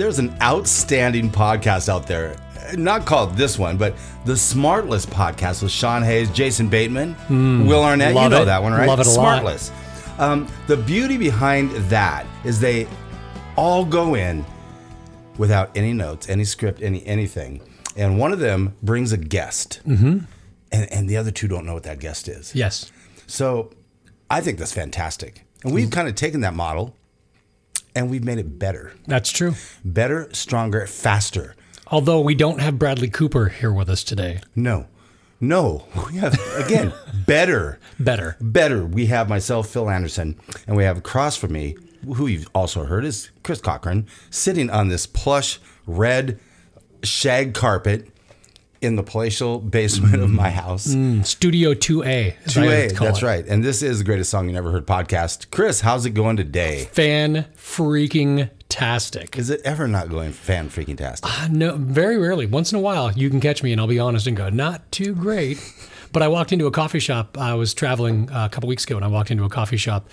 there's an outstanding podcast out there. Not called this one, but the Smartless podcast with Sean Hayes, Jason Bateman, Will Arnett. You know it. that one, right? Love it a lot. Smartless. Um, the beauty behind that is they all go in without any notes, any script, any anything, and one of them brings a guest, mm-hmm. and and the other two don't know what that guest is. Yes. So I think that's fantastic. And we've kind of taken that model and we've made it better. That's true. Better, stronger, faster. Although we don't have Bradley Cooper here with us today. No, no. We have, again, better. Better. Better. We have myself, Phil Anderson, and we have across from me, who you've also heard is Chris Cochran, sitting on this plush red shag carpet in the palatial basement of my house. Studio 2A. 2A, like to call that's it. right. And this is the greatest song you never heard podcast. Chris, how's it going today? Fan freaking tastic. Is it ever not going fan freaking tastic? Uh, No, very rarely. Once in a while, you can catch me, and I'll be honest and go, not too great. But I walked into a coffee shop. I was traveling uh, a couple weeks ago, and I walked into a coffee shop,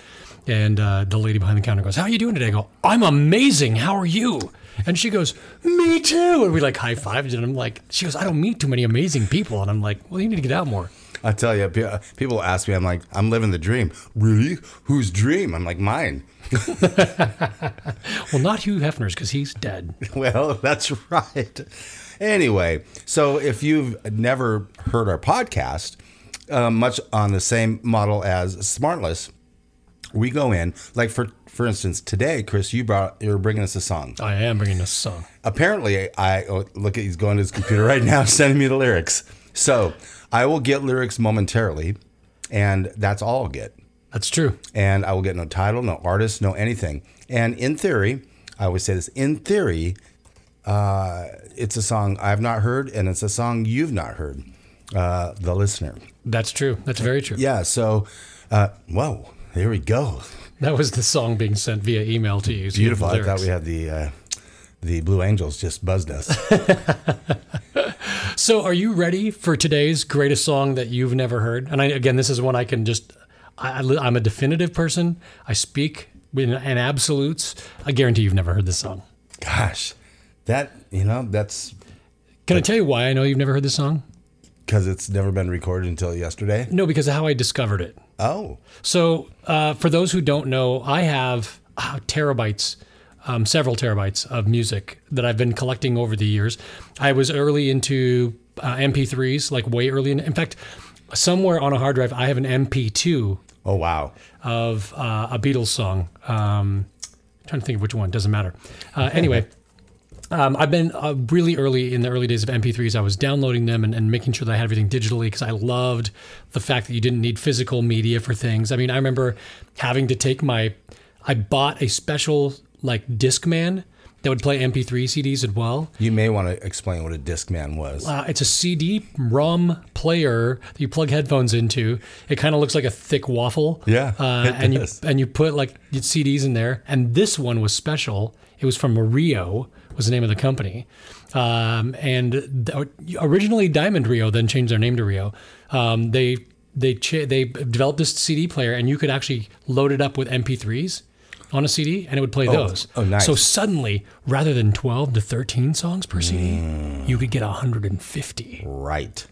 and uh, the lady behind the counter goes, "How are you doing today?" I go, "I'm amazing. How are you?" And she goes, "Me too." And we like high fived, and I'm like, she goes, "I don't meet too many amazing people," and I'm like, "Well, you need to get out more." I tell you, uh, people ask me, I'm like, I'm living the dream. Really? Whose dream? I'm like, mine. Well, not Hugh Hefner's because he's dead. Well, that's right. Anyway, so if you've never heard our podcast, uh, much on the same model as Smartless, we go in like for for instance today, Chris, you brought you're bringing us a song. I am bringing a song. apparently I oh, look at he's going to his computer right now sending me the lyrics. So I will get lyrics momentarily, and that's all I'll get. That's true. And I will get no title, no artist, no anything. And in theory, I always say this. In theory, uh, it's a song I've not heard, and it's a song you've not heard. Uh, the listener. That's true. That's very true. Yeah. So, uh, whoa, here we go. That was the song being sent via email to you. so Beautiful. I thought we had the uh, the Blue Angels just buzzed us. So, are you ready for today's greatest song that you've never heard? And I, again, this is one I can just. I, I- I'm a definitive person. I speak in, in absolutes. I guarantee you've never heard this song. Gosh, that you know that's Can I tell you why I know you've never heard this song? because it's never been recorded until yesterday. No, because of how I discovered it. Oh, So, uh, for those who don't know, I have uh, terabytes, um, several terabytes of music that I've been collecting over the years. I was early into uh, MP3s, like way early. In, in fact, somewhere on a hard drive, I have an MP2 oh wow. of uh, a Beatles song. Um, trying to think of which one. Doesn't matter. Uh, anyway. Um, I've been uh, really early in the early days of MP3s. I was downloading them and, and making sure that I had everything digitally because I loved the fact that you didn't need physical media for things. I mean, I remember having to take my, I bought a special like Discman that would play MP3 CDs as well. You may want to explain what a Discman was. Uh, it's a CD ROM player that you plug headphones into. It kind of looks like a thick waffle. Yeah, uh, and does. you and you put like CDs in there. And this one was special. It was from Rio. Was the name of the company. Um, and th- originally Diamond Rio, then changed their name to Rio. Um, they they cha- they developed this CD player, and you could actually load it up with MP3s on a CD, and it would play those. oh, nice. So suddenly, rather than 12 to 13 songs per CD, Mm. you could get 150. right.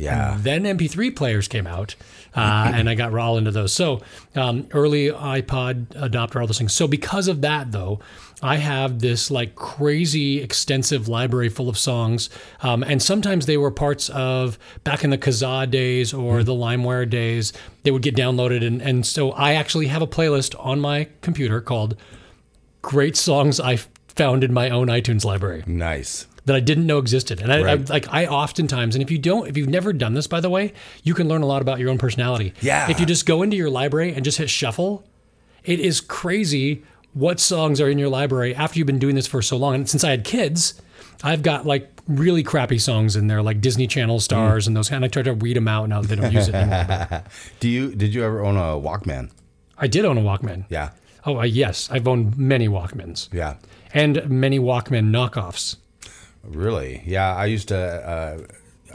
Yeah. Then MP3 players came out, uh, and I got all into those. So um, early iPod adopter, all those things. So because of that, though, I have this like crazy extensive library full of songs, um, and sometimes they were parts of back in the Kazaa days or the LimeWire days. They would get downloaded, and and so I actually have a playlist on my computer called "Great Songs I Found in My Own iTunes Library." Nice. That I didn't know existed. And I, I like I oftentimes, and if you don't, if you've never done this, by the way, you can learn a lot about your own personality. Yeah. If you just go into your library and just hit shuffle, it is crazy what songs are in your library after you've been doing this for so long. And since I had kids, I've got like really crappy songs in there, like Disney Channel stars and those And I try to weed them out now that they don't use it anymore. Do you did you ever own a Walkman? I did own a Walkman. Yeah. Oh, uh, yes, I've owned many Walkmans Yeah. and many Walkman knockoffs. Really? Yeah. I used to uh,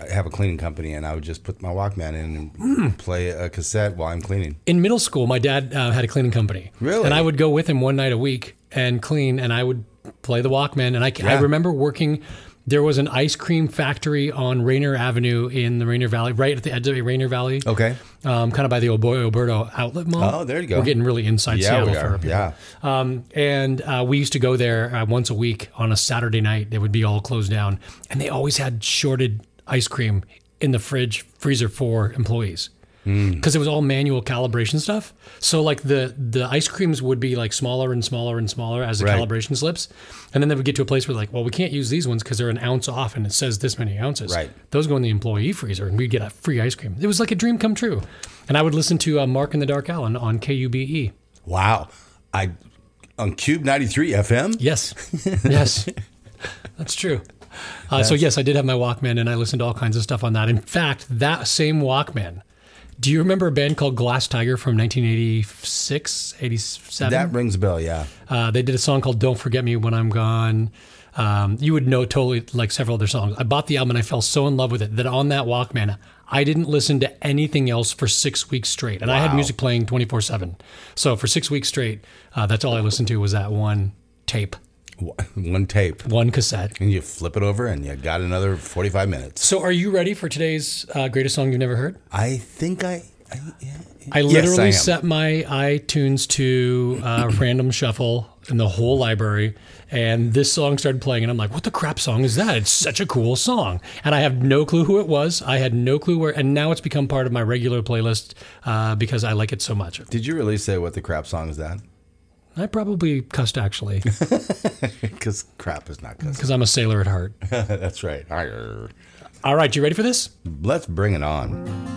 have a cleaning company, and I would just put my Walkman in and play a cassette while I'm cleaning. in middle school, my dad uh, had a cleaning company. Really? And I would go with him one night a week and clean, and I would play the Walkman. And I, I remember working. There was an ice cream factory on Rainier Avenue in the Rainier Valley, right at the edge of the Rainier Valley, Okay. um, kind of by the Oboy Alberto outlet mall. Oh, there you go. We're getting really inside Yeah, Seattle for are. our people. Yeah. Um, and uh, we used to go there uh, once a week on a Saturday night. They would be all closed down, and they always had shorted ice cream in the fridge freezer for employees because it was all manual calibration stuff. So like the the ice creams would be like smaller and smaller and smaller as the Right. calibration slips, and then they would get to a place where like, well, we can't use these ones because they're an ounce off and it says this many ounces. Right. Those go in the employee freezer, and we'd get a free ice cream. It was like a dream come true. And I would listen to uh, Mark in the Dark Allen on KUBE. Wow. I on Cube 93 FM. Yes, yes, that's true. Uh, so yes, I did have my Walkman, and I listened to all kinds of stuff on that. In fact, that same Walkman. Do you remember a band called Glass Tiger from 1986, 87? That rings a bell, yeah. Uh, they did a song called "Don't Forget Me When I'm Gone." Um, you would know totally like several other songs. I bought the album and I fell so in love with it that on that Walkman, I didn't listen to anything else for six weeks straight, and I had music playing 24 seven. So for six weeks straight, uh, that's all I listened to was that one tape, One tape. one cassette. And you flip it over and you got another 45 minutes. So are you ready for today's uh, greatest song you've never heard? I think I. I yeah. I Yes, literally I set my iTunes to uh, random shuffle in the whole library, and this song started playing, and I'm like, "What the crap song is that? It's such a cool song!" And I have no clue who it was. I had no clue where, and now it's become part of my regular playlist uh, because I like it so much. Did you really say what the crap song is that? I probably cussed actually Because crap is not good. because I'm a sailor at heart. That's right. Arr. All right, you ready for this? Let's bring it on.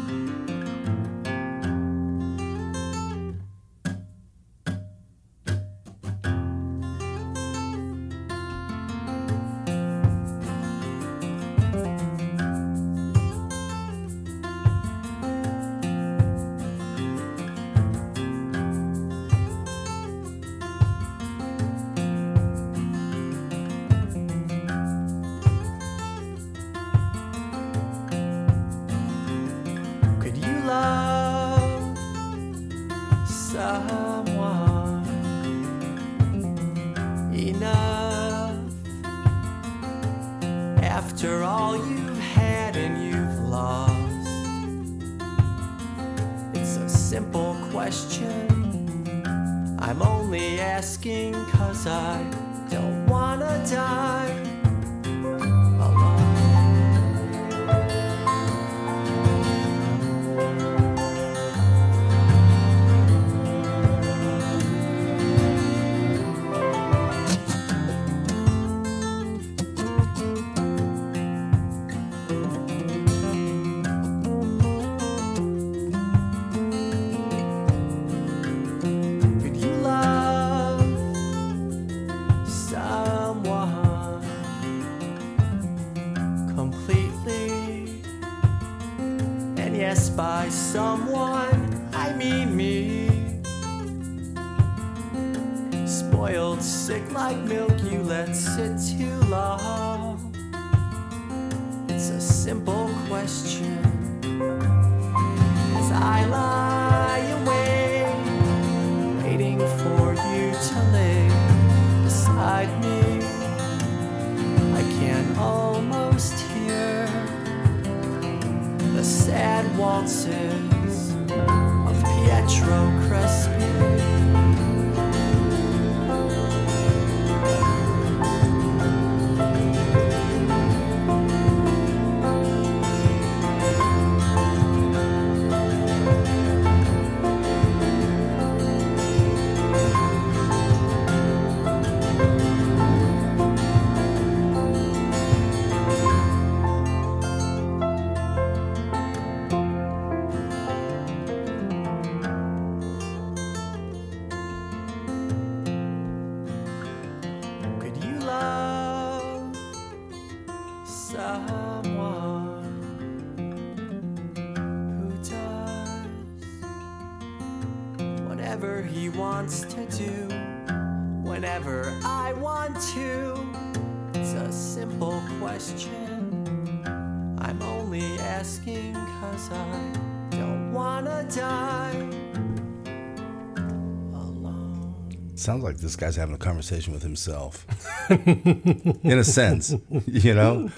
Sounds like this guy's having a conversation with himself. In a sense, you know?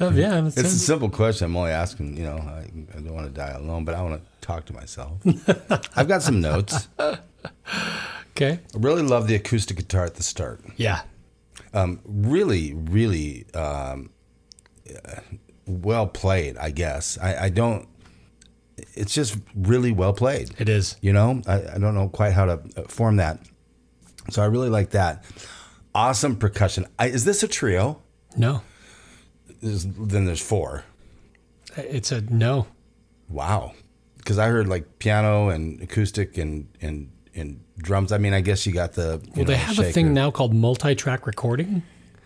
Oh, yeah, It's a simple question. I'm only asking, you know, I, I don't want to die alone, but I want to talk to myself. I've got some notes. okay. I really love the acoustic guitar at the start. Yeah, Um, really, really um, uh, well played, I guess. I, I don't, it's just really well played. it is. You know, I, I don't know quite how to uh, form that. So I really like that. Awesome percussion. I, is this a trio? No, There's, then there's four. it's a no. Wow. Because I heard like piano and acoustic and and and drums. I mean, I guess you got the. You Well, they know, have a thing now called multi-track recording,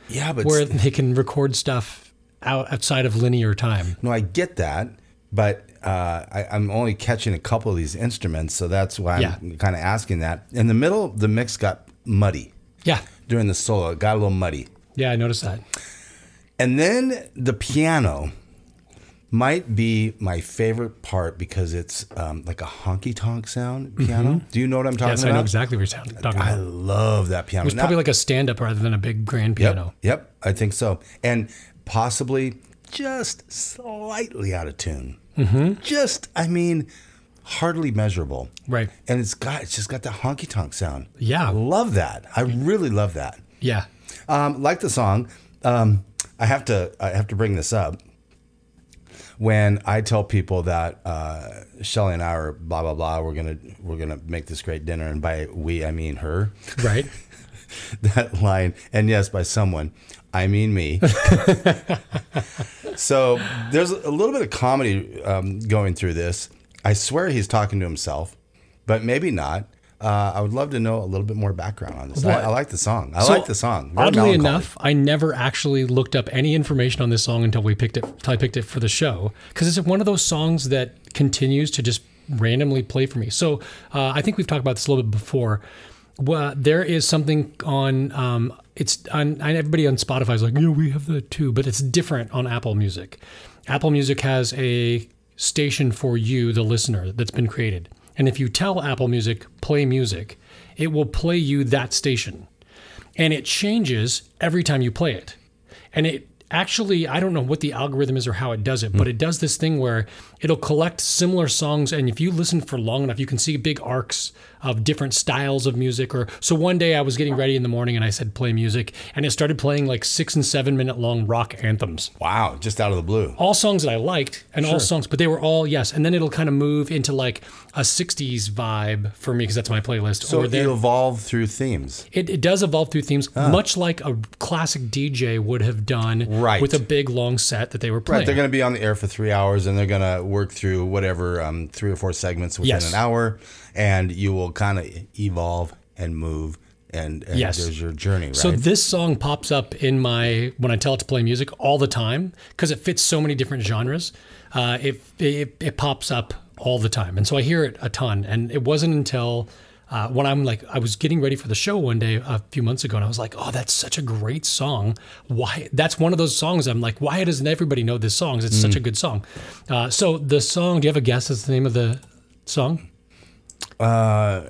Yeah, but where they can record stuff out outside of linear time. no, I get that, but uh, I, I'm only catching a couple of these instruments, so that's why I'm Yeah. kind of asking that. In the middle, the mix got muddy Yeah, during the solo. It got a little muddy. yeah, I noticed that. And then the piano might be my favorite part because it's um, like a honky tonk sound piano. Do you know what I'm talking Mm-hmm. Yes, about? I know exactly what you're talking talking I love that piano. It's probably like a stand-up rather than a big grand yep, piano. yep, I think so. And possibly just slightly out of tune. Mm-hmm. Just, I mean, hardly measurable. Right. And it's got, it's just got that honky tonk sound. Yeah. I love that. I really love that. Yeah. Um, like the song, um, I have to I have to bring this up. When I tell people that uh, Shelly and I are blah blah blah, we're gonna we're gonna make this great dinner, and by we I mean her. Right. That line, and yes, by someone, I mean me. so there's a little bit of comedy um, going through this. I swear he's talking to himself, but maybe not. Uh, I would love to know a little bit more background on this. I, I like the song. I So, like the song. Very Oddly melancholy. enough, I never actually looked up any information on this song until we picked it. Until I picked it for the show because it's one of those songs that continues to just randomly play for me. So uh, I think we've talked about this a little bit before. Well, there is something on. Um, it's on. Everybody on Spotify is like, yeah, we have that too, but it's different on Apple Music. Apple Music has a station for you, the listener, that's been created. And if you tell Apple Music play music, it will play you that station and it changes every time you play it. And it actually, I don't know what the algorithm is or how it does it, but it does this thing where it'll collect similar songs. And if you listen for long enough, you can see big arcs of different styles of music. Or so one day I was getting ready in the morning and I said, play music. And it started playing like six and seven minute long rock anthems Wow, just out of the blue. all songs that I liked and all songs, but they were all yes. And then it'll kind of move into like a '60s vibe for me because that's my playlist. So or it there- evolved through themes. it, it does evolve through themes, much like a classic DJ would have done Right. with a big long set that they were playing. Right, they're going to be on the air for three hours, and they're going to work through whatever um, three or four segments within Yes. an hour, and you will kind of evolve and move, and, and Yes. there's your journey, right? So this song pops up in my when I tell it to play music all the time because it fits so many different genres. Uh, it, it it pops up all the time, and so I hear it a ton. And it wasn't until uh, when I'm like I was getting ready for the show one day a few months ago, and I was like, "Oh, that's such a great song! Why? That's one of those songs. I'm like, why doesn't everybody know this song? It's such a good song." Uh, so the song. Do you have a guess? As the name of the song? Uh,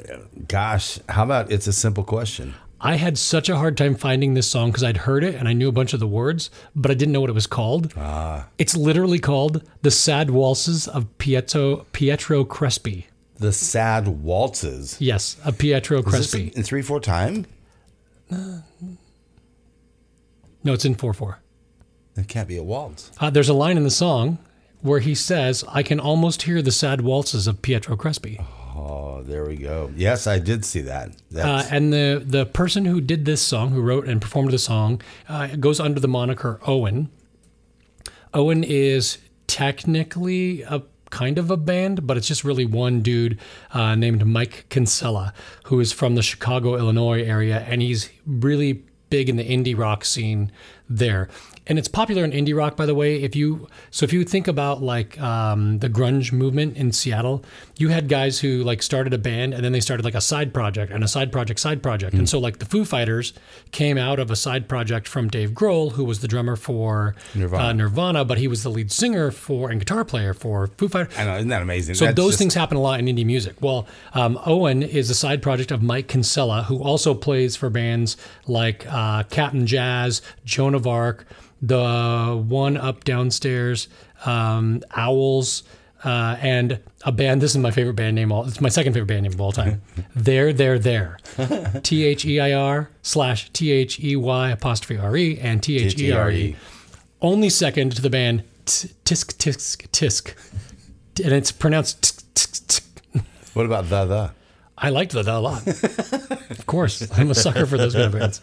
gosh, how about it's a simple question? I had such a hard time finding this song because I'd heard it and I knew a bunch of the words, but I didn't know what it was called. It's literally called "The Sad Waltzes of Pietro Pietro Crespi." The sad waltzes. Yes, of Pietro Is this Crespi. in three four time? No, it's in four four. It can't be a waltz. Uh, there's a line in the song where he says, "I can almost hear the sad waltzes of Pietro Crespi." Oh, there we go. Yes, I did see that. Uh, and the the person who did this song, who wrote and performed the song, uh, goes under the moniker Owen. Owen is technically a kind of a band, but it's just really one dude uh, named Mike Kinsella, who is from the Chicago, Illinois area, and he's really big in the indie rock scene there. And it's popular in indie rock, by the way. If you so if you think about like um, the grunge movement in Seattle, you had guys who like started a band and then they started like a side project and a side project, side project, and so like the Foo Fighters came out of a side project from Dave Grohl, who was the drummer for Nirvana. uh, Nirvana, but he was the lead singer for and guitar player for Foo Fighters. I know, isn't that amazing? So That's those just- things happen a lot in indie music. Well, um, Owen is a side project of Mike Kinsella, who also plays for bands like uh, Cap'n Jazz, Joan of Arc, the one up downstairs, um, Owls, uh, and a band. This is my favorite band name. All it's my second favorite band name of all time. there, there, there. T H E I R slash T H E Y apostrophe R E and T H E R E. Only second to the band Tisk Tisk Tisk, and it's pronounced. What about the the? I liked that a lot. of course, I'm a sucker for those kind of bands.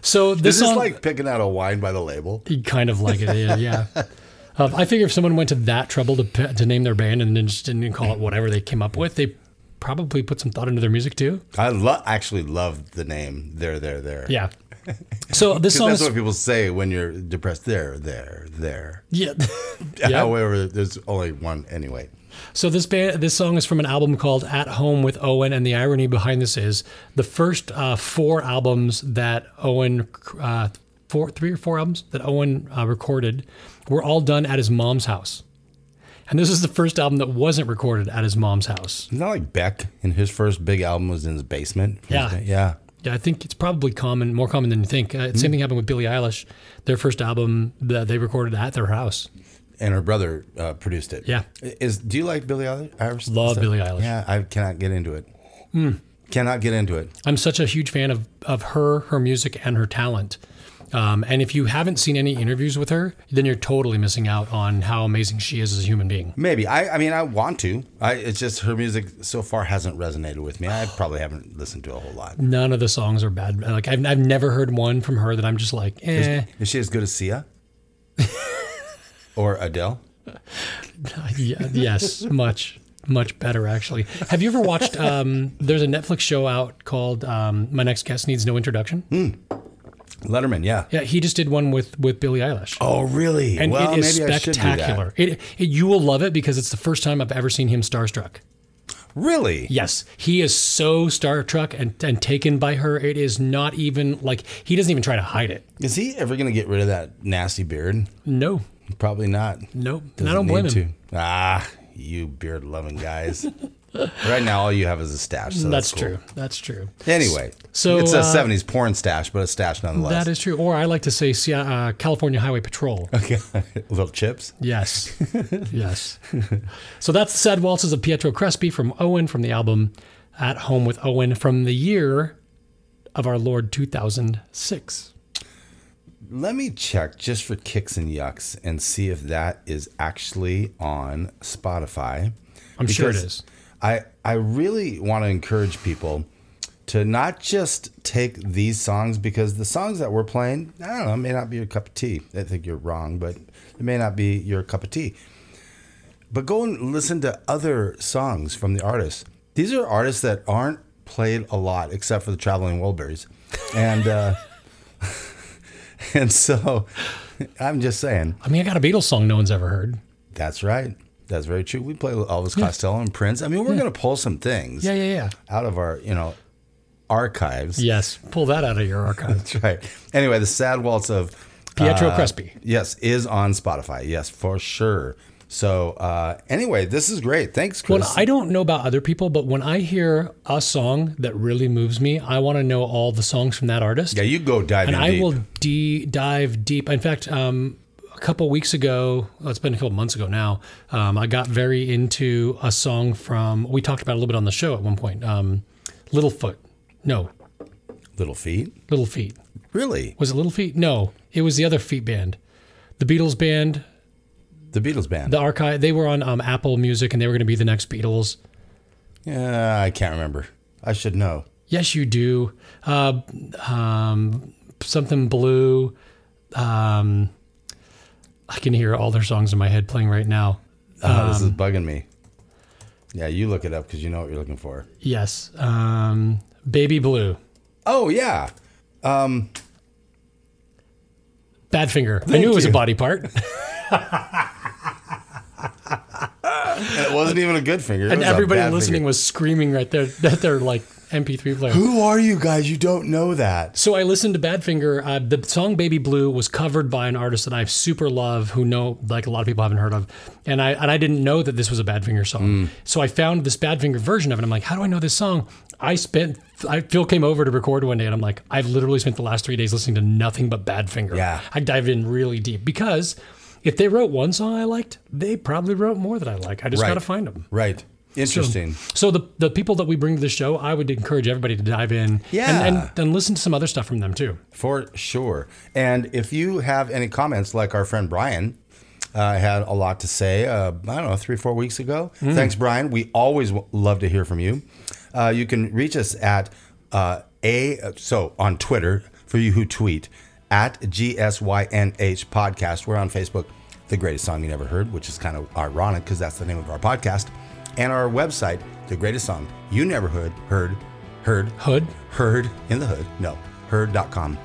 So this This is song, like picking out a wine by the label. kind of like it, yeah. yeah. Um, I figure if someone went to that trouble to to name their band and then just didn't call it whatever they came up with, they probably put some thought into their music too. I lo- actually love the name. There, there, there. Yeah. So this song that's is what people say when you're depressed. There, there, there. yeah. yeah. However, there's only one anyway. So this band, this song is from an album called "At Home with Owen," and the irony behind this is the first uh, four albums that Owen, uh, four, three or four albums that Owen uh, recorded, were all done at his mom's house, and this is the first album that wasn't recorded at his mom's house. Not like Beck, and his first big album was in his basement. Yeah. yeah. Yeah, I think it's probably common, more common than you think. Uh, Same thing happened with Billie Eilish. Their first album that they recorded at their house. And her brother uh, produced it. Yeah. Is do you like Billie Eilish? Love Stuff? Billie Eilish. Yeah, I cannot get into it. Cannot get into it. I'm such a huge fan of of her, her music, and her talent. Um, and if you haven't seen any interviews with her, then you're totally missing out on how amazing she is as a human being. Maybe I. I mean, I want to. I. It's just her music so far hasn't resonated with me. I probably haven't listened to a whole lot. None of the songs are bad. Like I've, I've never heard one from her that I'm just like, eh. Is she as good as Sia? or Adele? Yeah, yes, much, much better actually. Have you ever watched? Um, there's a Netflix show out called um, "My Next Guest Needs No Introduction." Letterman. Yeah. Yeah, he just did one with with Billie Eilish. Oh, really? and well, it is maybe I should do that. spectacular. It, it you will love it because it's the first time I've ever seen him starstruck. Really? Yes, he is so starstruck and, and taken by her. It is not even like he doesn't even try to hide it. Is he ever going to get rid of that nasty beard? No, Probably not. nope. Doesn't I don't blame him. to. Ah, you beard loving guys. right now, all you have is a stash. So That's, that's, cool. true. That's true. Anyway, So, it's a uh, '70s porn stash, but a stash nonetheless. That is true. Or I like to say uh, California Highway Patrol. Okay, little chips. Yes. yes. So that's the sad waltzes of Pietro Crespi from Owen from the album At Home with Owen from the year of our Lord 2006. Let me check just for kicks and yucks and see if that is actually on Spotify. I'm sure it is. I I really want to encourage people to not just take these songs because the songs that we're playing, I don't know, may not be your cup of tea. I think you're wrong, but it may not be your cup of tea. But go and listen to other songs from the artists. These are artists that aren't played a lot except for the Traveling Wilburys. And uh and so I'm just saying, I mean, I got a Beatles song no one's ever heard. that's right. That's very true. We play with Elvis Costello and Prince. I mean, we're going to pull some things Yeah, yeah, yeah. out of our, you know, archives. Yes. Pull that out of your archive. That's right. Anyway, the sad waltz of Pietro uh, Crespi. Yes, is on Spotify. Yes, for sure. So uh, anyway, this is great. Thanks, Chris. Well, I don't know about other people, but when I hear a song that really moves me, I want to know all the songs from that artist. yeah, you go dive and in I deep. will de- dive deep. In fact, um, a couple weeks ago, well, it's been a couple months ago now, um, I got very into a song from, we talked about a little bit on the show at one point, um, Littlefoot. No, Little Feat. Little Feat. Really? Was it Little Feat? No, it was the other Feet band. The Beatles band, The Beatles band. the archive, they were on um, Apple Music and they were going to be the next Beatles. yeah, I can't remember. I should know. Yes, you do. Uh, um, something blue. Um, I can hear all their songs in my head playing right now. Oh, this is Um, bugging me. Yeah, you look it up because you know what you're looking for. Yes. Um, Baby Blue. Oh yeah. Um, Badfinger. I knew it was you. a body part. And it wasn't even a good finger. It and was a everybody bad listening finger. was screaming right there that they're like MP3 player. Who are you guys? You don't know that. So I listened to Badfinger. Uh, the song "Baby Blue" was covered by an artist that I super love, who know like a lot of people haven't heard of, and I and I didn't know that this was a Badfinger song. Mm. So I found this Badfinger version of it. I'm like, how do I know this song? I spent. I Phil came over to record one day, and I'm like, I've literally spent the last three days listening to nothing but Badfinger. Yeah. I dived in really deep because if they wrote one song I liked, they probably wrote more that I like. I just Right. got to find them. Right. Interesting. So the the people that we bring to the show, I would encourage everybody to dive in Yeah. and, and, and listen to some other stuff from them too. For sure. And if you have any comments, like our friend Brian uh, had a lot to say, uh, I don't know, three, four weeks ago. Thanks, Brian. We always w- love to hear from you. Uh, you can reach us at uh, a, so on Twitter, for you who tweet, at GSYNH podcast. We're on Facebook, The Greatest Song You Never Heard, which is kind of ironic because that's the name of our podcast. And our website, The Greatest Song You Never Heard, heard, heard, Hood. Heard in the hood. No, heard.com.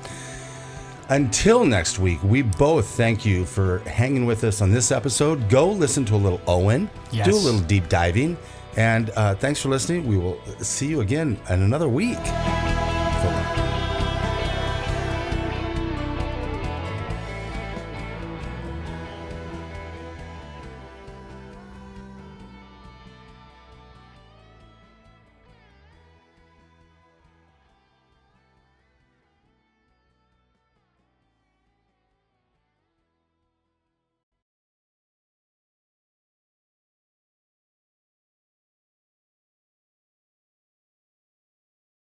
Until next week, we both thank you for hanging with us on this episode. Go listen to a little Owen, Yes. do a little deep diving, and uh, thanks for listening. We will see you again in another week.